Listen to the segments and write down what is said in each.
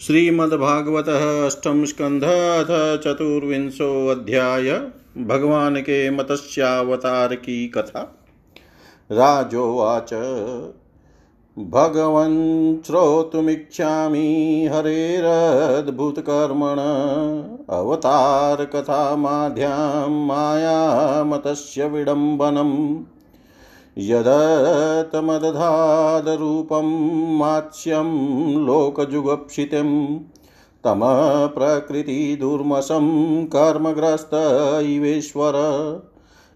श्रीमद्भागवत अष्टम स्कंध अथ चतुर्विंशोऽध्याय भगवान के मत्स्यावतार की कथा। राजोवाच, भगवन् श्रोतुमिच्छामि हरेरद्भुतकर्मण, अवतारकथामाध्यां मायामतस्य विडम्बनम्। यदतमदधादरूपं मात्स्यं लोकजुगप्सितं, तमः प्रकृतिदुर्मसं कर्मग्रस्त इवेश्वर।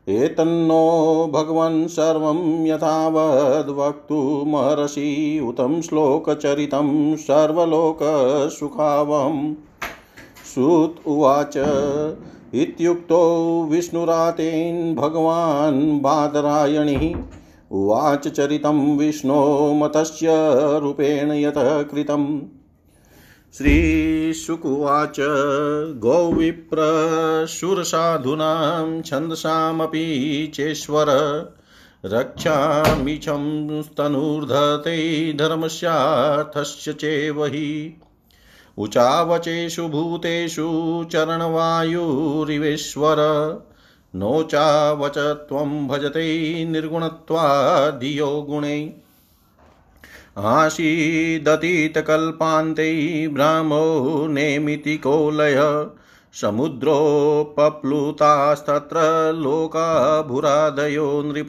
एतन्नो भगवन् सर्वं यथावद्वक्तुमर्हसि उतं श्लोकचरितं सर्वलोकसुखावम् श्रुत उवाच इत्युक्तो विष्णुरातेन भगवान् बादरायणिः। उवाच चरितं विष्णो मतस्य रूपेण यतः कृतम्। श्रीशुकुवाच, गौविप्रशुरसाधूनां छन्दसामपि चेश्वर। रक्षामिछं स्तनूर्धते धर्मस्यार्थस्य चेवहि। उचावचेषु भूतेषु चरणवायुरिवेश्वर। नो चावच त्वं भजते निर्गुणत्वाधियो गुणे। आसीदतीतकल्पान्ते ब्राह्मो नेमितिको लय समुद्रोपप्लुतास्तत्र लोकाभुरादयो नृप।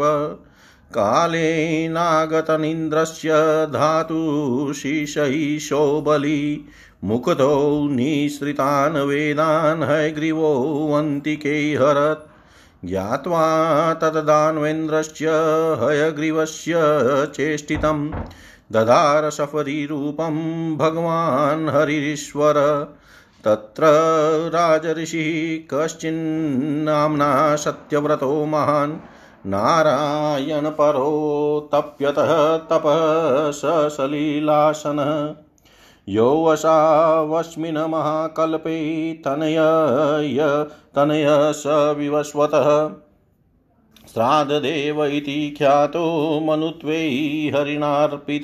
कालेनागतनिन्द्रस्य धातुशिशैषो बली मुकुतो निःसृतान् वेदान् हयग्रीवोऽन्तिके हरत् ज्ञात्वा तददान्वेन्द्रस्य हयग्रीवस्य चेष्टितं। सफरीरूपं भगवान् हरीश्वर तत्र राजऋषिः कश्चिन्नाम्ना सत्यव्रतो महान्। नारायणपरो तपः स सलीलासनः यो वशावस्मिन् महाकल्पे तनय तनय स विवस्वतः। श्राद्धदेव इति ख्यातो मनुत्वै हरिणार्पित।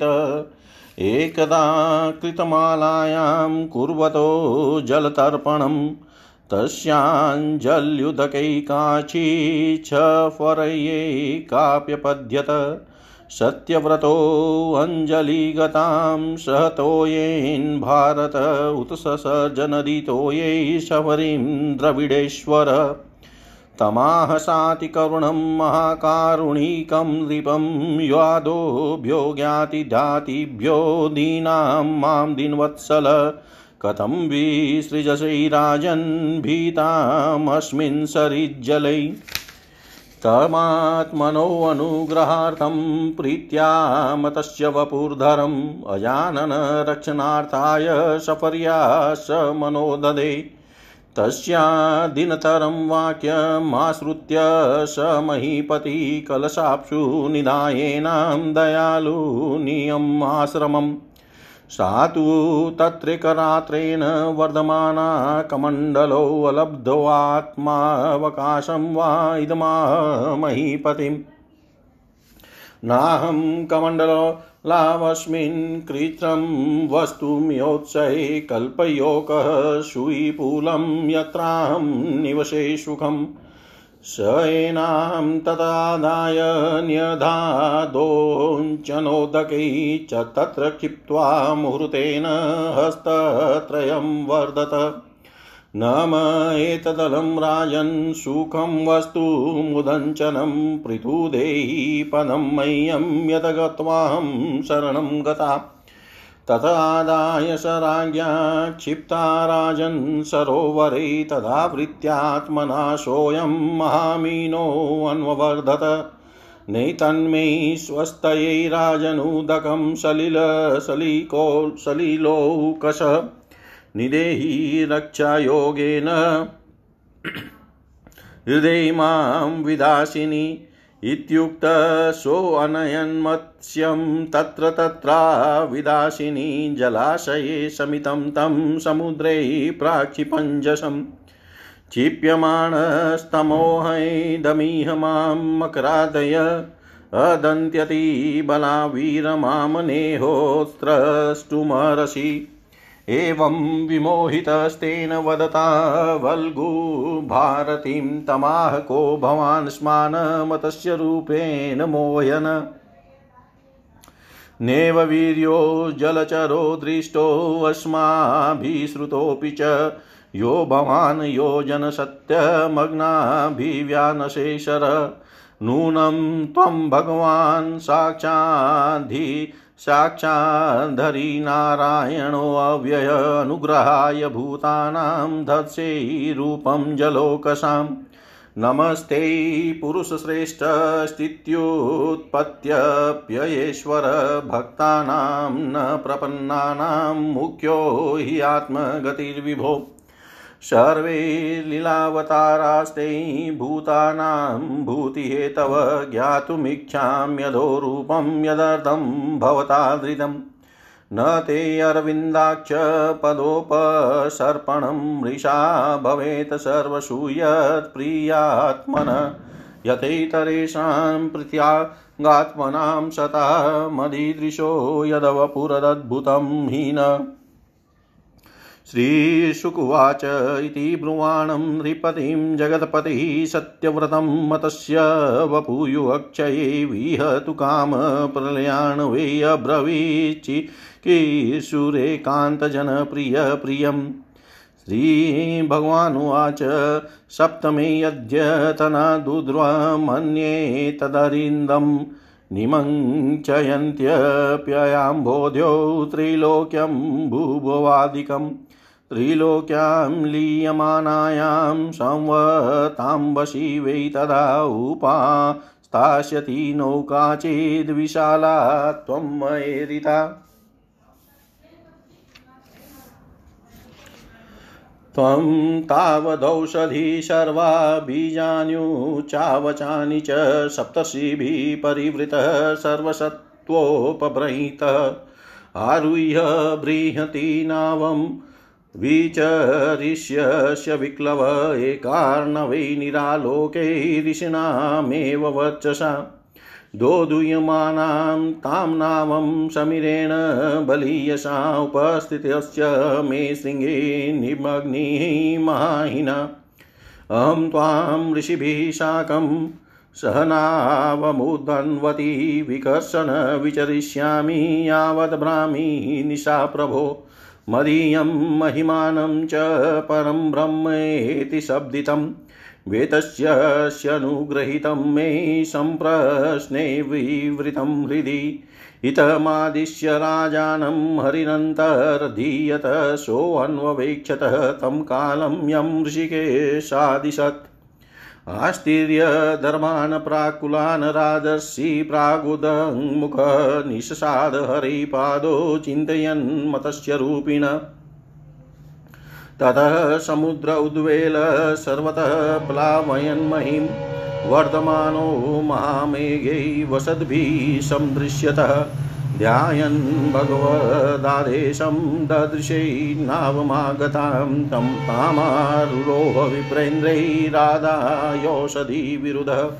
एकदा कृतमालायां कुर्वतो जलतर्पणं, तस्याञ्जल्युदकैकाची च फरये काप्यपद्यत सत्यव्रतोऽञ्जलिगतां सहतोयेन् भारत उत ससर्जनदितोयै शबरीं द्रविडेश्वर। तमाह साति करुणं महाकारुणिकं नृपं यादोभ्यो ज्ञातिधातिभ्यो दीनां माँ दिनवत्सल। कथं विसृजसैराजन् भीतामस्मिन् सरिज्जलै। तमात्मनोऽनुग्रहार्थं प्रीत्या मतस्य वपुर्धरम् अजानन रक्षणार्थाय सपर्या स मनो ददे तस्यादिनतरं वाक्यमाश्रित्य स महीपति कलशाप्सु निधायेनां दयालुनियम् आश्रमम् सा तु तत्रैकरात्रेण वर्धमाना कमण्डलोऽलब्ध्वात्मावकाशं वा इदमामहीपतिम्। नाहं कमण्डलावस्मिन् कृत्रं वस्तुम्योत्सहे कल्पयोकः सुविपुलं यत्राहं निवसे सुखम्। एनां तदादाय न्यधादोञ्चनोदकै च तत्र क्षिप्त्वा मुहूर्तेन हस्तत्रयं वर्धत। न एतदलं राजन् सुखं वस्तु मुदञ्चनं पृथुदेहि पदं मह्यं यत गत्वाहं शरणं गता। तथादाय स क्षिप्ता राजन् सरोवरे तदा वृत्त्यात्मना सोऽयं महामीनोऽन्ववर्धत नैतन्मे स्वस्तयै राजनुदकं सलिल सलिको सलिलोकश। निदेहि रक्षायोगेन हृदय माँ विदासिनी इत्युक्तसोऽनयन्मत्स्यं तत्र तत्रा विदाशिनी जलाशये शमितं तं समुद्रे प्राक्षिपञ्जसम् क्षिप्यमाणस्तमोहैदमिह माँ मकरादय अदन्त्यति बलावीरमामनेहोस्त्रष्टुमरसि एवं विमोहितस्तेन वदता, वल्गु भारतीं तमाह को भवान् स्मानमतस्य रूपेण मोहयन। नेव वीर्यो जलचरो दृष्टोऽस्माभिश्रुतोऽपि च। यो भवान् योजनसत्यमग्नाभिव्यानशेषर नूनं त्वं भगवान् साक्षाद्धि साक्षाद्धरी नारायणोऽव्यय अनुग्रहाय भूतानां धत्से रूपं जलोकसाम् नमस्ते पुरुषश्रेष्ठस्थित्युत्पत्त्यप्ययेश्वर भक्तानां न प्रपन्नानां मुख्यो हि आत्मगतिर्विभो। सर्वे लीलावतारास्ते भूतानां भूतिहेतव ज्ञातुमिच्छाम्यधो रूपं यदर्थं भवता धृतम् न ते अरविन्दाक्ष पदोपसर्पणं मृषा भवेत् सर्वसूयत्प्रियात्मन। यथैतरेषां प्रत्यागात्मनां सता मदीदृशो यदवपुरदद्भुतं हीन। श्रीशुकुवाच इति ब्रुवाणं नृपतिं जगत्पतिः सत्यव्रतं मतस्य वपुयुअक्षये विहतु कामप्रलयान् वै अब्रवीचिकीर्षुरेकान्तजनप्रियप्रियम् श्रीभगवानुवाच सप्तमे यद्यतना दुद्रमन्ये तदरिन्दम् निमञ्चयन्त्यप्ययाम्बोध्यो त्रैलोक्यं भूभुवादिकम् त्रिलोक्यां लीयमानायां संवताम्बशी वै तदा उपा स्थास्यति नौका चेद्विशाला त्वं मयेरिता। त्वं तावदौषधी सर्वा बीजान्युचावचानि च सप्तर्षिभिः परिवृतः सर्वसत्त्वोपभ्रयितः आरुह्य बृहति नावम् विचरिष्यस्य विक्लव एकार्णवै निरालोके ऋषीणामेव वर्चसा। दोदूयमानां तां नामं समीरेण बलीयसा। उपस्थितस्य मे शृङ्गे निमग्निः माहिना अहं त्वां ऋषिभिः साकं सहनावमुदन्वती विकर्षण विचरिष्यामि यावद्भ्रामि निशा प्रभो। मदीयं महिमानं च परं ब्रह्मेति शब्दितं वेतस्यनुग्रहीतं मे सम्प्रश्ने विवृतं हृदि इतमादिश्य राजानं हरिनन्तर्धीयत सोऽन्ववेक्षतः तं कालं यं ऋषिकेशादिशत्। आस्तीर्यधर्मान् प्राकुलान् राजर्षि प्रागुदमुख निषसाद हरिपादो चिन्तयन् मतस्य रूपिण ततः समुद्र उद्वेल सर्वतः प्लावयन्महिं वर्धमानो महामेघै वसद्भिः सन्दृश्यतः ध्यायन् भगवदादेशं ददृशै नावमागतां तं तामारुरोह विप्रेन्द्रैरादायोषधिविरुधः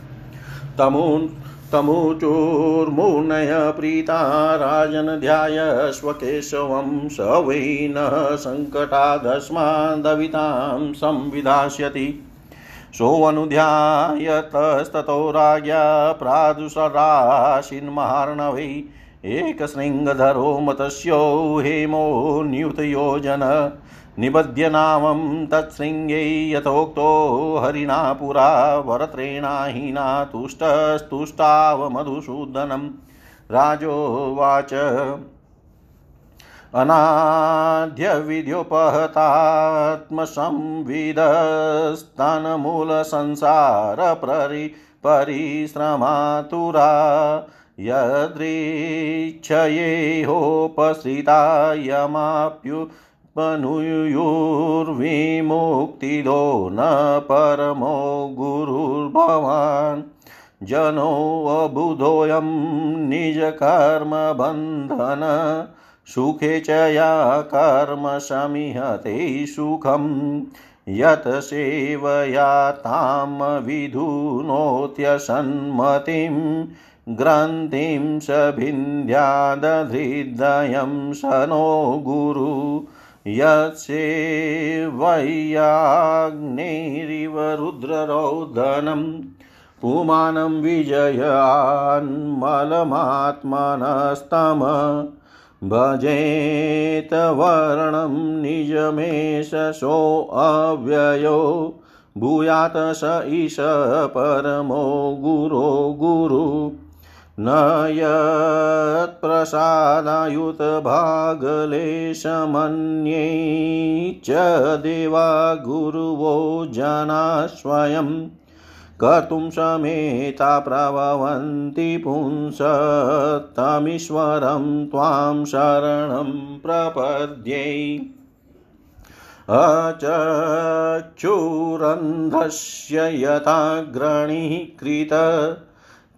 तमून् तमुचूर्मुनय प्रीता राजनध्याय स्वकेशवं स वै नः सङ्कटादस्मादवितां संविधास्यति। सोऽनुध्यायतस्ततो राज्ञा प्रादुषराशिन्महार्णवै एकशृङ्गधरो मतस्यो हेमो न्यूतयोजन। निबध्य नामं तत्शृङ्गै यथोक्तो हरिणा पुरा वरत्रेणाहीना तुष्टस्तुष्टावमधुसूदनं। राजोवाच अनाद्यविद्युपहतात्मसंविदस्तनमूलसंसारपरि परिश्रमातुरा। यदृच्छयेहोपसृता यमाप्युपनुयुर्विमुक्तिदो न परमो गुरुर्भवान्। जनोऽबुधोऽयं निजकर्मबन्धन, सुखे च या कर्मशमिहते सुखम् यत् सेवया तां विधुनोत्यसन्मतिं ग्रन्थिं स भिन्द्यादधृदयं स नो गुरु यत्सेवय्याग्नेरिव रुद्ररोदनं पुमानं विजयान्मलमात्मनस्तम भजेत वर्णं निजमेशसोऽव्ययो भूयात् स ईश परमो गुरो गुरु न यत्प्रसादायुतभागलेशमन्ये च देवा गुरुवो जना स्वयं कर्तुं समेता प्रभवन्ति पुंस तमीश्वरं त्वां शरणं प्रपद्ये। अचक्षुरन्धस्य यथा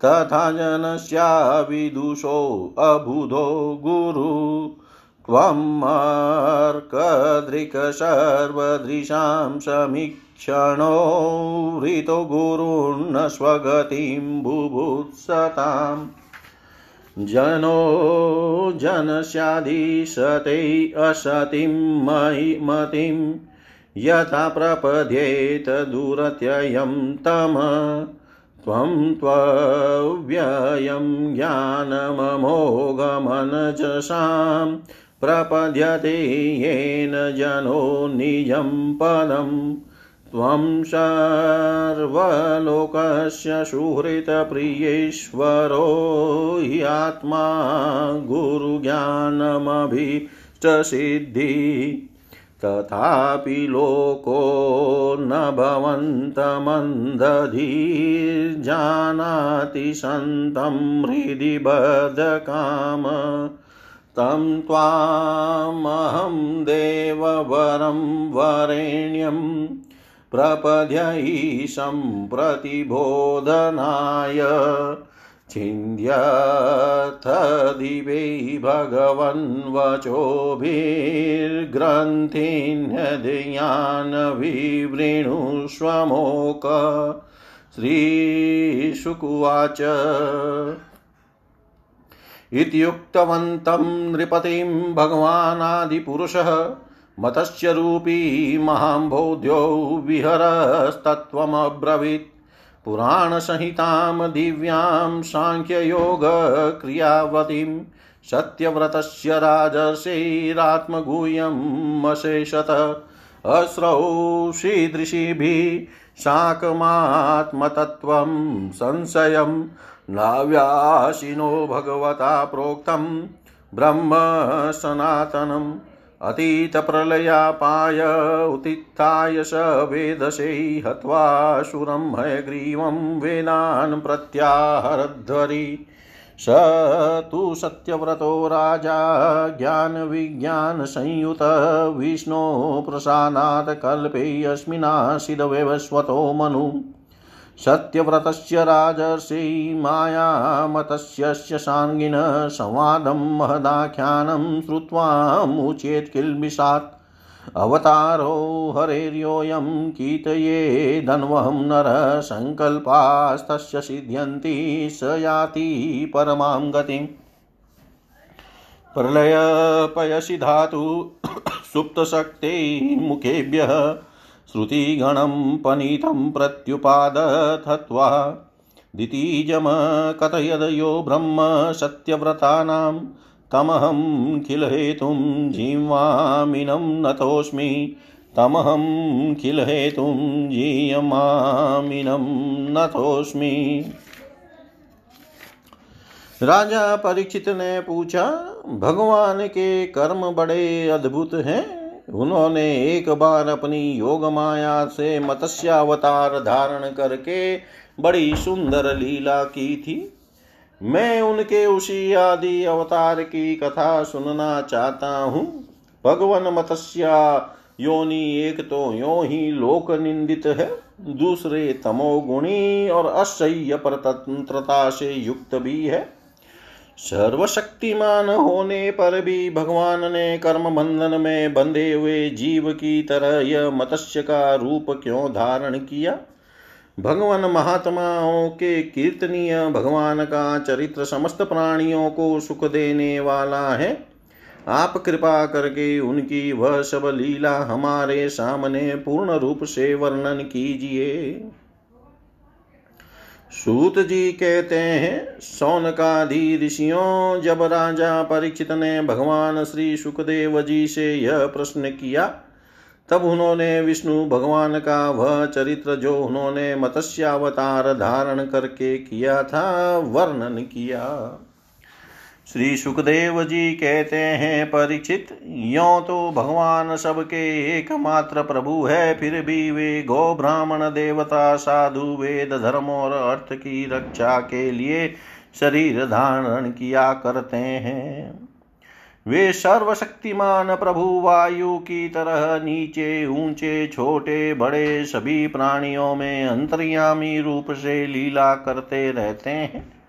ग्रणीकृत तथा जनस्याविदुषोऽबुधो गुरु। त्वमर्कदृक् सर्वदृशां समीक्षणो हृतो गुरुर्न स्वगतिं बुभुत्सताम् जनो जनस्याधीशते असतिं मयि यथा प्रपद्येत दुरत्ययं तम। त्वं त्वव्ययं ज्ञानममोघमनजसां प्रपद्यते येन जनो निजं पदम् त्वं सर्वलोकस्य सुहृतप्रियेश्वरो ह्यात्मा गुरुज्ञानमभीष्टसिद्धि। तथापि लोको न भवन्तमन्दधीर्जानाति सन्तं हृदि बद्धकाम। तं त्वामहं देववरं वरेण्यं प्रपद्यैशं प्रतिबोधनाय। छिन्द्यथ दिवे भगवन्वचोभिर्ग्रन्थिन्यदयानविवृणुष्वमोक श्रीशुकुवाच। इत्युक्तवन्तं नृपतिं भगवानादिपुरुषः मतस्य रूपी महाम्भोध्यो विहरस्तत्त्वमब्रवीत्। पुराणसंहितां दिव्यां साङ्ख्ययोगक्रियावतीं सत्यव्रतस्य राजर्षैरात्मगुह्यमशेषत अश्रौषीदृशिभिः शाकमात्मतत्त्वं संशयं नाव्यासिनो भगवता प्रोक्तं ब्रह्म सनातनम् अतीतप्रलयापाय उत्थिताय स वेदसे हत्वा सुरं हयग्रीवं वेदान् प्रत्याहरध्वरि। स तु सत्यव्रतो राजा, ज्ञानविज्ञानसंयुत विष्णो प्रसादात् कल्पेऽस्मिनाशिदवेवस्वतो मनु सत्यव्रतस्य राजर्षि मायामतस्य साङ्गिन संवादं महदाख्यानं श्रुत्वामुचेत् किल्बिषात् अवतारो हरेर्योऽयं कीर्तये धन्वहं नरः सङ्कल्पास्तस्य सिद्ध्यन्ति स याति परमां गतिम्। प्रलयपयसि धातु श्रुतिगणं पनीतं प्रत्युपादथत्वा दितीजमकथयदयो ब्रह्म सत्यव्रतानां तमहं किल हेतुं जीवामिनं नतोऽस्मि, तमहं किल हेतुं जीयमामिनं नतोऽस्मि। राजा परीक्षित ने पूछा, भगवान के कर्म बड़े अद्भुत हैं उन्होंने एक बार अपनी योग माया से मत्स्यावतार धारण करके बड़ी सुंदर लीला की थी। मैं उनके उसी आदि अवतार की कथा सुनना चाहता हूँ। भगवान मत्स्या, योनि एक तो यो ही लोक निंदित है। दूसरे तमोगुणी और असह्य परतंत्रता से युक्त भी है। सर्वशक्तिमान होने पर भी भगवान ने कर्म बंधन में बंधे हुए जीव की तरह यह मत्स्य का रूप क्यों धारण किया? भगवान महात्माओं के कीर्तनीय भगवान का चरित्र समस्त प्राणियों को सुख देने वाला है। आप कृपा करके उनकी वह सब लीला हमारे सामने पूर्ण रूप से वर्णन कीजिए। सूत जी कहते हैं, सौनकादि ऋषियों, जब राजा परीक्षित ने भगवान श्री सुखदेव जी से यह प्रश्न किया, तब उन्होंने विष्णु भगवान का वह चरित्र जो उन्होंने मत्स्यावतार धारण करके किया था, वर्णन किया। श्री सुखदेव जी कहते हैं परीक्षित यो तो भगवान सबके एकमात्र प्रभु है, फिर भी वे गो ब्राह्मण देवता, साधु, वेद, धर्म और अर्थ की रक्षा के लिए शरीर धारण किया करते हैं। वे सर्वशक्तिमान प्रभु, वायु की तरह नीचे, ऊँचे, छोटे, बड़े सभी प्राणियों में अंतर्यामी रूप से लीला करते रहते हैं।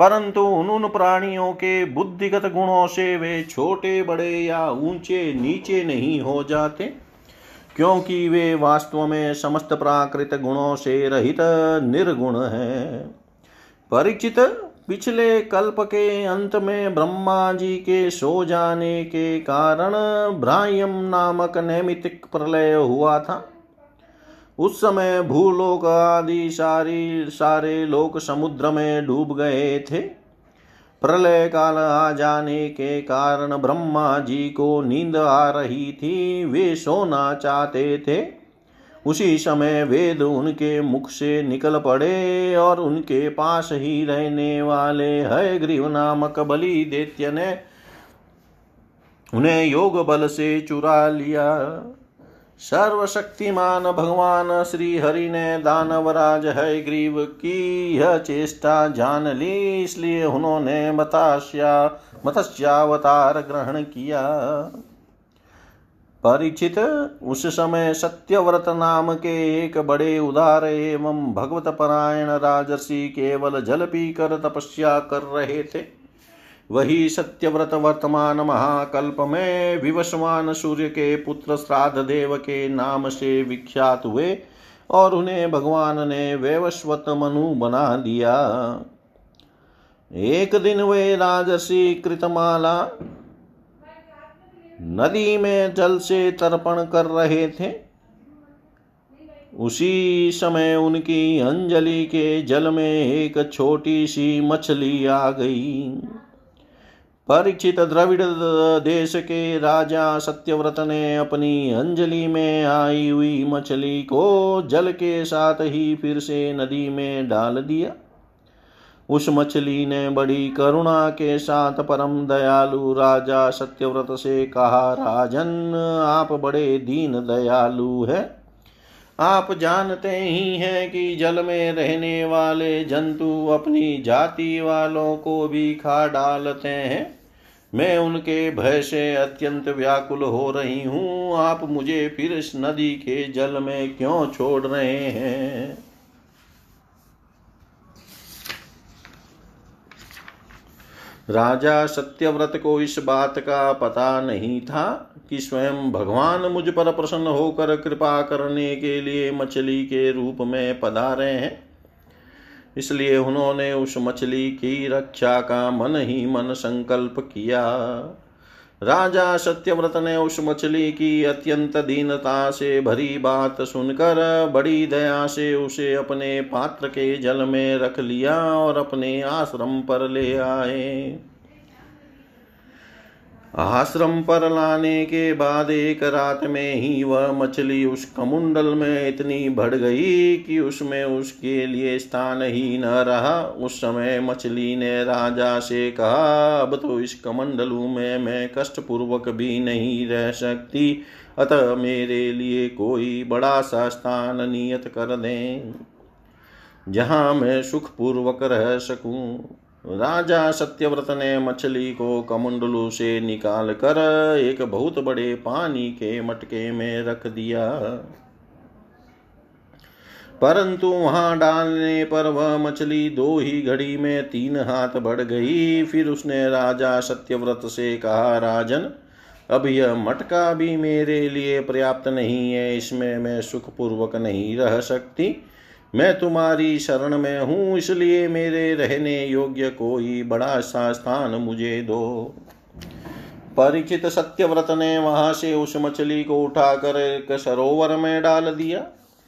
परंतु उन उन प्राणियों के बुद्धिगत गुणों से वे छोटे, बड़े या ऊँचे, नीचे नहीं हो जाते, क्योंकि वे वास्तव में समस्त प्राकृत गुणों से रहित निर्गुण है। परिचित पिछले कल्प के अंत में ब्रह्मा जी के सो जाने के कारण ब्राह्यम नामक नैमितिक प्रलय हुआ था। उस समय भूलोक आदि सारी, सारे लोक समुद्र में डूब गए थे। प्रलय काल आ जाने के कारण ब्रह्मा जी को नींद आ रही थी। वे सोना चाहते थे। उसी समय वेद उनके मुख से निकल पड़े और उनके पास ही रहने वाले है ग्रीव नामक बलि दैत्य ने उन्हें योग बल से चुरा लिया। सर्वशक्तिमान भगवान श्री हरि ने दानवराज है ग्रीव की यह चेष्टा जान ली, इसलिए उन्होंने मताश्या, मत्स्यावतार ग्रहण किया। परिचित उस समय सत्यव्रत नाम के एक बड़े उदार एवं भगवत परायण राजर्षि केवल जल पीकर तपस्या कर रहे थे। वही सत्यव्रत वर्तमान महाकल्प में विवस्वान सूर्य के पुत्र श्राद्ध देव के नाम से विख्यात हुए और उन्हें भगवान ने वैवस्वत मनु बना दिया। एक दिन वे राजसी कृतमाला नदी में जल से तर्पण कर रहे थे। उसी समय उनकी अंजलि के जल में एक छोटी सी मछली आ गई। परीक्षित द्रविड़ देश के राजा सत्यव्रत ने अपनी अंजलि में आई हुई मछली को जल के साथ ही फिर से नदी में डाल दिया। उस मछली ने बड़ी करुणा के साथ परम दयालु राजा सत्यव्रत से कहा, राजन, आप बड़े दीन दयालु है। आप जानते ही हैं कि जल में रहने वाले जंतु अपनी जाति वालों को भी खा डालते हैं। मैं उनके भय से अत्यंत व्याकुल हो रही हूँ। आप मुझे फिर इस नदी के जल में क्यों छोड़ रहे हैं? राजा सत्यव्रत को इस बात का पता नहीं था कि स्वयं भगवान मुझ पर प्रसन्न होकर कृपा करने के लिए मछली के रूप में पधारे हैं। इसलिए उन्होंने उस मछली की रक्षा का मन ही मन संकल्प किया। राजा सत्यव्रत ने उस मछली की अत्यंत दीनता से भरी बात सुनकर बड़ी दया से उसे अपने पात्र के जल में रख लिया और अपने आश्रम पर ले आए। आश्रम पर लाने के बाद एक रात में ही वह मछली उस कमुंडल में इतनी बढ़ गई कि उसमें उसके लिए स्थान ही न रहा। उस समय मछली ने राजा से कहा, अब तो इस कमंडलू में मैं कष्ट पूर्वक भी नहीं रह सकती। अतः मेरे लिए कोई बड़ा सा स्थान नियत कर दें। जहाँ मैं सुखपूर्वक रह सकूँ। राजा सत्यव्रत ने मछली को कमुंडलू से निकाल कर एक बहुत बड़े पानी के मटके में रख दिया। परंतु वहाँ डालने पर वह मछली दो ही घड़ी में तीन हाथ बढ़ गई। फिर उसने राजा सत्यव्रत से कहा, राजन, अब यह मटका भी मेरे लिए पर्याप्त नहीं है, इसमें मैं सुखपूर्वक नहीं रह सकती। मैं तुम्हारी शरण में हूँ, इसलिए मेरे रहने योग्य कोई बड़ा सा स्थान मुझे दो। परीक्षित सत्यव्रत ने वहाँ से उस मछली को उठाकर एक सरोवर में डाल दिया,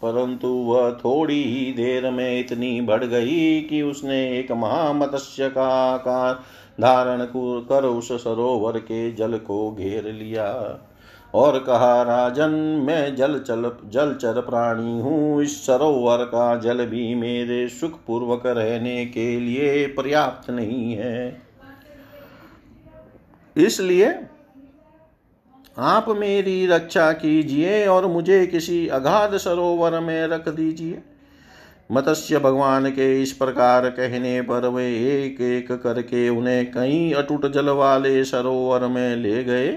परंतु वह थोड़ी ही देर में इतनी बढ़ गई कि उसने एक महामत्स्य का आकार धारण कर उस सरोवर के जल को घेर लिया। और कहा, राजन, मैं जल चल जलचर प्राणी हूँ। इस सरोवर का जल भी मेरे सुख पूर्वक रहने के लिए पर्याप्त नहीं है। इसलिए आप मेरी रक्षा कीजिए और मुझे किसी अगाध सरोवर में रख दीजिए। मत्स्य भगवान के इस प्रकार कहने पर वे एक एक करके उन्हें कई अटूट जल वाले सरोवर में ले गए।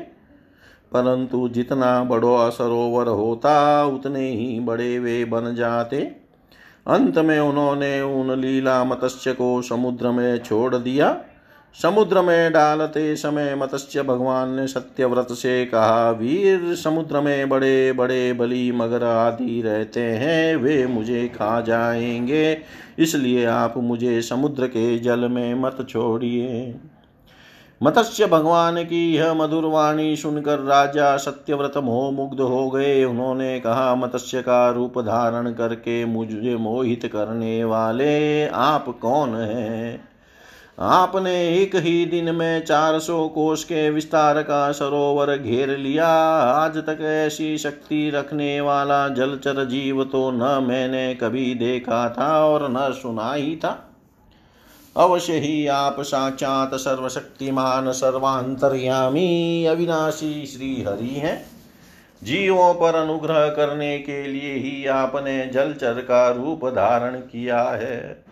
परंतु जितना बड़ो सरोवर होता, उतने ही बड़े वे बन जाते। अंत में उन्होंने उन लीला मत्स्य को समुद्र में छोड़ दिया। समुद्र में डालते समय मत्स्य भगवान ने सत्यव्रत से कहा, वीर, समुद्र में बड़े बड़े बली मगर आदि रहते हैं, वे मुझे खा जाएँगे, इसलिए आप मुझे समुद्र के जल में मत छोड़िए। मत्स्य भगवान की यह मधुर वाणी सुनकर राजा सत्यव्रत मोह मुग्ध हो गए। उन्होंने कहा, मत्स्य का रूप धारण करके मुझे मोहित करने वाले आप कौन हैं? आपने एक ही दिन में चार सौ कोष के विस्तार का सरोवर घेर लिया। आज तक ऐसी शक्ति रखने वाला जलचर जीव तो न मैंने कभी देखा था और न सुना ही था। अवश्य ही आप साक्षात सर्वशक्तिमान, सर्वांतर्यामी, अविनाशी श्री हरि हैं। जीवों पर अनुग्रह करने के लिए ही आपने जलचर का रूप धारण किया है।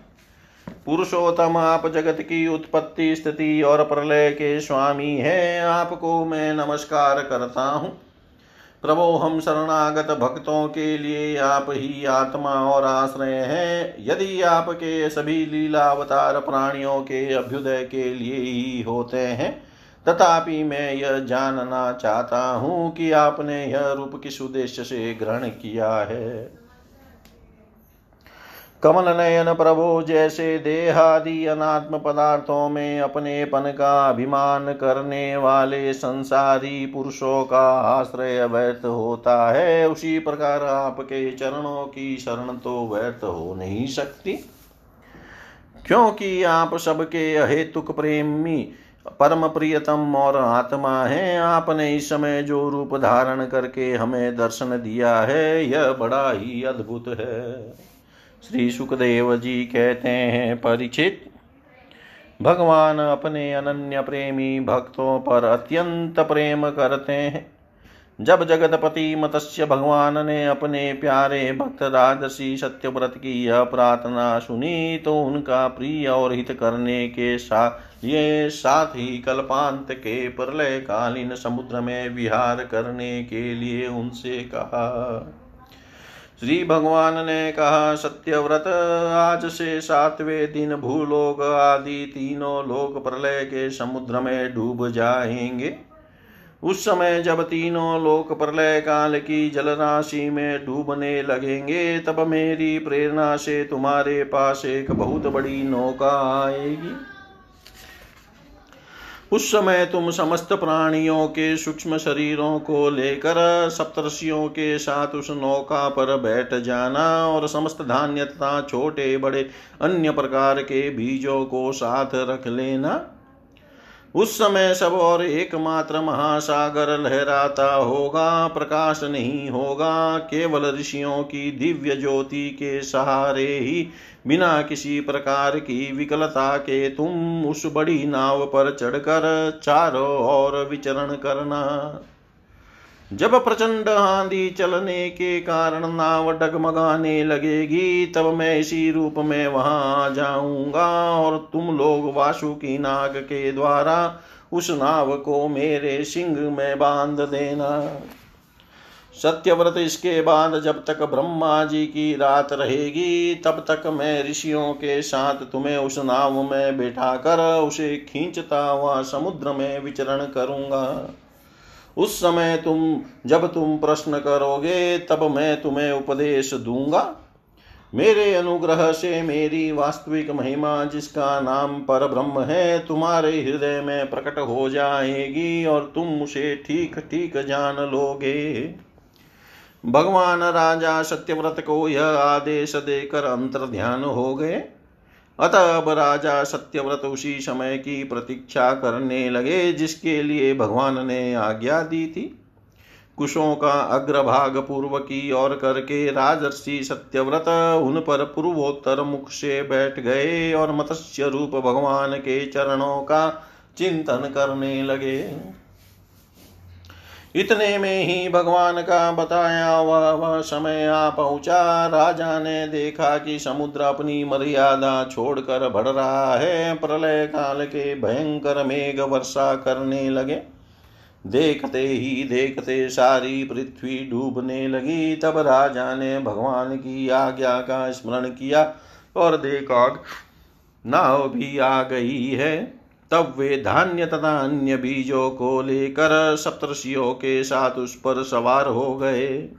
पुरुषोत्तम, आप जगत की उत्पत्ति, स्थिति और प्रलय के स्वामी हैं। आपको मैं नमस्कार करता हूँ। प्रभो हम शरणागत भक्तों के लिए आप ही आत्मा और आश्रय हैं। यदि आपके सभी लीला अवतार प्राणियों के अभ्युदय के लिए ही होते हैं, तथापि मैं यह जानना चाहता हूँ कि आपने यह रूप किस उद्देश्य से ग्रहण किया है। कमल नयन प्रभो जैसे देहादि अनात्म पदार्थों में अपने पन का अभिमान करने वाले संसारी पुरुषों का आश्रय व्यर्थ होता है। उसी प्रकार आपके चरणों की शरण तो व्यर्थ हो नहीं सकती। क्योंकि आप सबके अहेतुक प्रेमी परम प्रियतम और आत्मा है। आपने इस समय जो रूप धारण करके हमें दर्शन दिया है, यह बड़ा ही अद्भुत है। श्री सुखदेव जी कहते हैं, परिचित। भगवान अपने अनन्य प्रेमी भक्तों पर अत्यंत प्रेम करते हैं। जब जगतपति मत्स्य भगवान ने अपने प्यारे भक्त राजसी सत्यव्रत की यह प्रार्थना सुनी तो उनका प्रिय और हित करने के साथ ये साथ ही कल्पांत के प्रलय कालीन समुद्र में विहार करने के लिए उनसे कहा श्री भगवान ने कहा, सत्यव्रत, आज से सातवें दिन भूलोक आदि तीनों लोक प्रलय के समुद्र में डूब जाएँगे। उस समय जब तीनों लोक प्रलय काल की जलराशि में डूबने लगेंगे, तब मेरी प्रेरणा से तुम्हारे पास एक बहुत बड़ी नौका आएगी। उस समय तुम समस्त प्राणियों के सूक्ष्म शरीरों को लेकर सप्तर्षियों के साथ उस नौका पर बैठ जाना और समस्त धान्य तथा छोटे बड़े अन्य प्रकार के बीजों को साथ रख लेना। उस समय सब और एकमात्र महासागर लहराता होगा, प्रकाश नहीं होगा, केवल ऋषियों की दिव्य ज्योति के सहारे ही, बिना किसी प्रकार की विकलता के तुम उस बड़ी नाव पर चढ़कर चारों ओर विचरण करना। जब प्रचंड आंधी चलने के कारण नाव डगमगाने लगेगी, तब मैं इसी रूप में वहाँ आ जाऊँगा और तुम लोग वासुकी नाग के द्वारा उस नाव को मेरे सिंह में बाँध देना। सत्यव्रत इसके बाद जब तक ब्रह्मा जी की रात रहेगी, तब तक मैं ऋषियों के साथ तुम्हें उस नाव में बैठा कर उसे खींचता हुआ समुद्र में विचरण करूँगा। उस समय तुम, जब तुम प्रश्न करोगे, तब मैं तुम्हें उपदेश दूँगा। मेरे अनुग्रह से मेरी वास्तविक महिमा, जिसका नाम पर ब्रह्म है, तुम्हारे हृदय में प्रकट हो जाएगी और तुम उसे ठीक ठीक जान लोगे। भगवान राजा सत्यव्रत को यह आदेश देकर अंतर ध्यान हो गए। अतः अब राजा सत्यव्रत उसी समय की प्रतीक्षा करने लगे, जिसके लिए भगवान ने आज्ञा दी थी। कुशों का अग्रभाग पूर्व की ओर करके राजर्षि सत्यव्रत उन पर पूर्वोत्तर मुख से बैठ गए और मत्स्य रूप भगवान के चरणों का चिंतन करने लगे। इतने में ही भगवान का बताया वह वह समय आ पहुँचा। राजा ने देखा कि समुद्र अपनी मर्यादा छोड़कर बढ़ रहा है। प्रलय काल के भयंकर मेघ वर्षा करने लगे। देखते ही देखते सारी पृथ्वी डूबने लगी। तब राजा ने भगवान की आज्ञा का स्मरण किया और देखा, नाव भी आ गई है। तब वे धान्य तथा अन्य बीजों को लेकर सप्तर्षियों के साथ उस पर सवार हो गए।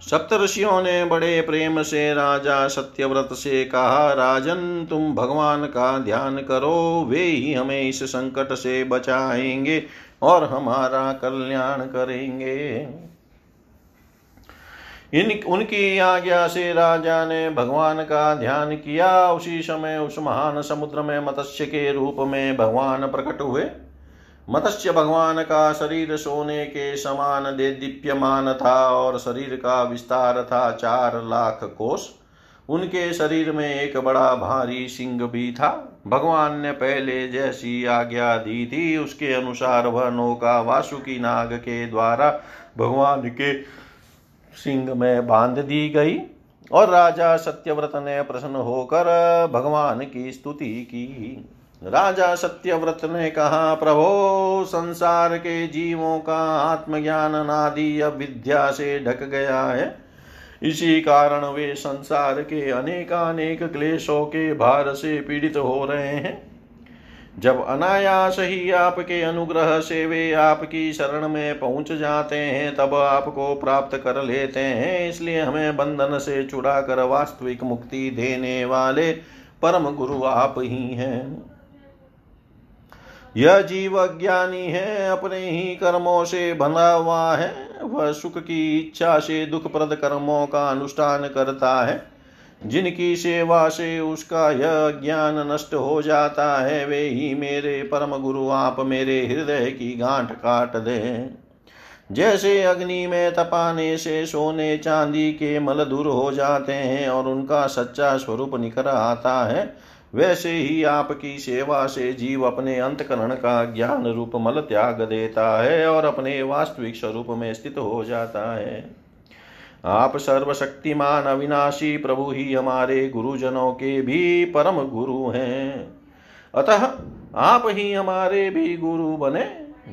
सप्तर्षियों ने बड़े प्रेम से राजा सत्यव्रत से कहा, राजन, तुम भगवान का ध्यान करो, वे ही हमें इस संकट से बचाएँगे और हमारा कल्याण करेंगे। इन उनकी आज्ञा से राजा ने भगवान का ध्यान किया। उसी समय उस महान समुद्र में मत्स्य के रूप में भगवान प्रकट हुए। मत्स्य भगवान का शरीर सोने के समान दे दीप्यमान था और शरीर का विस्तार था चार लाख कोष उनके शरीर में एक बड़ा भारी सिंह भी था। भगवान ने पहले जैसी आज्ञा दी थी, उसके अनुसार वह नौका वासुकी नाग के द्वारा भगवान के सिंह में बाँध दी गई और राजा सत्यव्रत ने प्रसन्न होकर भगवान की स्तुति की। राजा सत्यव्रत ने कहा, प्रभो, संसार के जीवों का आत्मज्ञान नादि विद्या से ढक गया है। इसी कारण वे संसार के अनेकानेक क्लेशों के भार से पीड़ित हो रहे हैं। जब अनायास ही आपके अनुग्रह से वे आपकी शरण में पहुँच जाते हैं, तब आपको प्राप्त कर लेते हैं। इसलिए हमें बंधन से छुड़ा कर वास्तविक मुक्ति देने वाले परम गुरु आप ही हैं। यह जीव अज्ञानी है, अपने ही कर्मों से बंधा हुआ है। वह सुख की इच्छा से दुख प्रद कर्मों का अनुष्ठान करता है। जिनकी सेवा से उसका यह ज्ञान नष्ट हो जाता है, वे ही मेरे परम गुरु, आप मेरे हृदय की गांठ काट दे। जैसे अग्नि में तपाने से सोने चांदी के मल दूर हो जाते हैं और उनका सच्चा स्वरूप निखर आता है, वैसे ही आपकी सेवा से जीव अपने अंतकरण का ज्ञान रूप मल त्याग देता है और अपने वास्तविक स्वरूप में स्थित हो जाता है। आप सर्वशक्तिमान अविनाशी प्रभु ही हमारे गुरुजनों के भी परम गुरु हैं। अतः आप ही हमारे भी गुरु बने।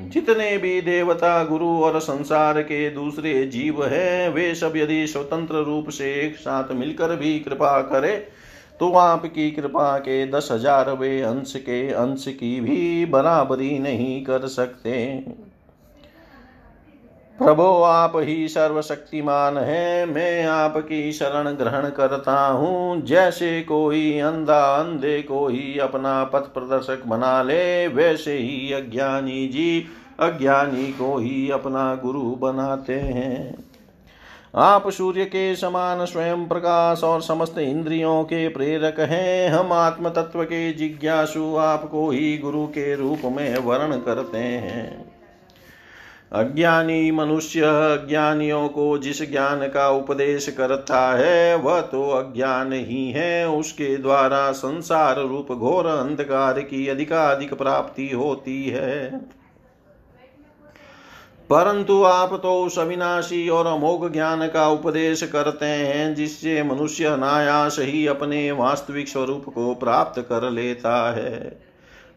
जितने भी देवता, गुरु और संसार के दूसरे जीव हैं, वे सब यदि स्वतंत्र रूप से एक साथ मिलकर भी कृपा करे तो आपकी कृपा के दस हज़ार वे अंश के अंश की भी बराबरी नहीं कर सकते। प्रभो, आप ही सर्वशक्तिमान है। मैं आपकी शरण ग्रहण करता हूँ। जैसे कोई अंधा अंधे को ही अपना पथ प्रदर्शक बना ले, वैसे ही अज्ञानी जी अज्ञानी को ही अपना गुरु बनाते हैं। आप सूर्य के समान स्वयं प्रकाश और समस्त इंद्रियों के प्रेरक हैं। हम आत्म तत्व के जिज्ञासु आपको ही गुरु के रूप में वर्ण करते हैं। अज्ञानी मनुष्य अज्ञानियों को जिस ज्ञान का उपदेश करता है, वह तो अज्ञान ही है। उसके द्वारा संसार रूप घोर अंधकार की अधिकाधिक प्राप्ति होती है। परंतु आप तो उस अविनाशी और अमोघ ज्ञान का उपदेश करते हैं, जिससे मनुष्य अनायास ही अपने वास्तविक स्वरूप को प्राप्त कर लेता है।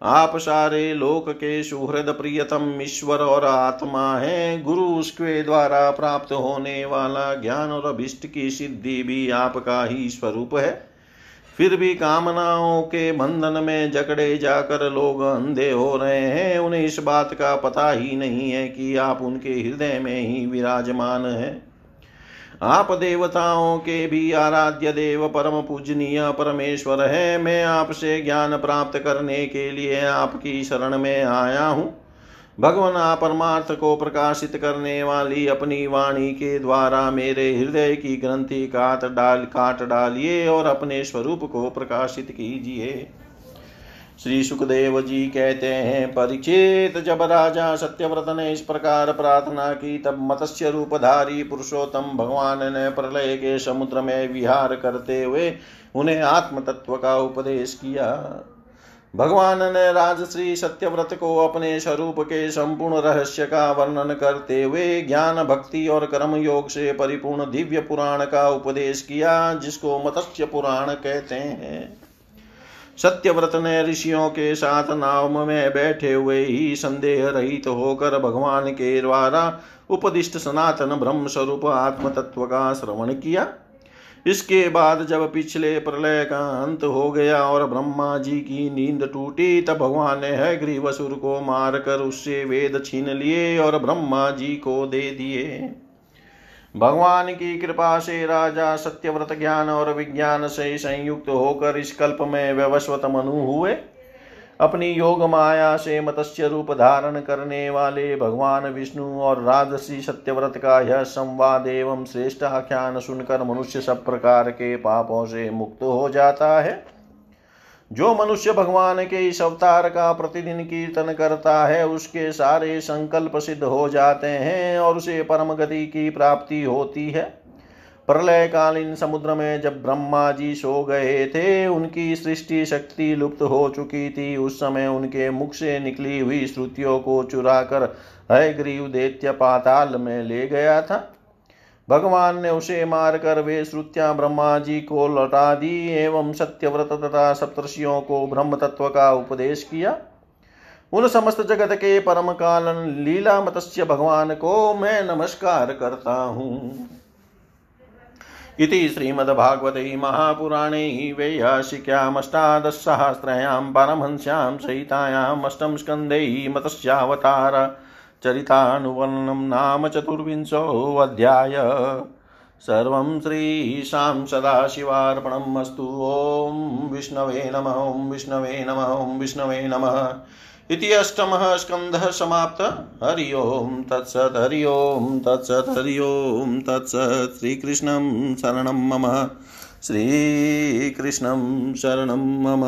आप सारे लोक के सुहृद प्रियतम ईश्वर और आत्मा है। गुरु उसके द्वारा प्राप्त होने वाला ज्ञान और अभिष्ट की सिद्धि भी आपका ही स्वरूप है। फिर भी कामनाओं के बंधन में जकड़े जाकर लोग अंधे हो रहे हैं। उन्हें इस बात का पता ही नहीं है कि आप उनके हृदय में ही विराजमान है। आप देवताओं के भी आराध्य देव परम पूजनीय परमेश्वर है। मैं आपसे ज्ञान प्राप्त करने के लिए आपकी शरण में आया हूँ। भगवान परमार्थ को प्रकाशित करने वाली अपनी वाणी के द्वारा मेरे हृदय की ग्रंथि काट डाल, काट डालिए और अपने स्वरूप को प्रकाशित कीजिए। श्री सुखदेव जी कहते हैं परीक्षित जब राजा सत्यव्रत ने इस प्रकार प्रार्थना की, तब मत्स्य रूपधारी पुरुषोत्तम भगवान ने प्रलय के समुद्र में विहार करते हुए उन्हें आत्म तत्व का उपदेश किया। भगवान ने राजश्री सत्यव्रत को अपने स्वरूप के संपूर्ण रहस्य का वर्णन करते हुए ज्ञान, भक्ति और कर्म योग से परिपूर्ण दिव्य पुराण का उपदेश किया, जिसको मत्स्य पुराण कहते हैं। सत्यव्रत ने ऋषियों के साथ नाव में बैठे हुए ही संदेह रहित तो होकर भगवान के द्वारा उपदिष्ट सनातन ब्रह्म स्वरूप आत्म तत्व का श्रवण किया। इसके बाद जब पिछले प्रलय का अंत हो गया और ब्रह्मा जी की नींद टूटी, तब भगवान ने है ग्रीवसुर को मारकर उससे वेद छीन लिए और ब्रह्मा जी को दे दिए। भगवान की कृपा से राजा सत्यव्रत ज्ञान और विज्ञान से संयुक्त होकर इस कल्प में व्यवस्वत मनु हुए। अपनी योग माया से मत्स्य रूप धारण करने वाले भगवान विष्णु और राजसी सत्यव्रत का यह संवाद एवं श्रेष्ठ आख्यान सुनकर मनुष्य सब प्रकार के पापों से मुक्त हो जाता है। जो मनुष्य भगवान के इस अवतार का प्रतिदिन कीर्तन करता है, उसके सारे संकल्प सिद्ध हो जाते हैं और उसे परम गति की प्राप्ति होती है। प्रलय कालीन समुद्र में जब ब्रह्मा जी सो गए थे, उनकी सृष्टि शक्ति लुप्त हो चुकी थी। उस समय उनके मुख से निकली हुई श्रुतियों को चुरा कर हयग्रीव दैत्य पाताल में ले गया था। भगवान ने उसे मारकर वे श्रुतियाँ ब्रह्मा जी को लौटा दी, एवं सत्यव्रत तथा सप्तर्षियों को ब्रह्म तत्व का उपदेश किया। उन समस्त जगत के परम कालन लीला मत्स्य भगवान को मैं नमस्कार करता हूँ। इति श्रीमद्भागवते महापुराणे वेयाशिक्यामष्टादशसहस्रयां परमहंस्यां सहितायाम् अष्टम स्कन्धे मत्स्यावतार चरितानुवर्णनं नाम चतुर्विंशोऽध्याय सर्वं श्रीशां सदाशिवार्पणम् अस्तु। ॐ विष्णवे नमः, ॐ विष्णवे नमः, ॐ विष्णवे नमः। इति अष्टमः स्कन्धः समाप्त। हरि ओं तत्सत्, हरि ओं तत्सत्, हरि ओं तत्सत्। श्रीकृष्णं शरणं मम। श्रीकृष्णं शरणं मम।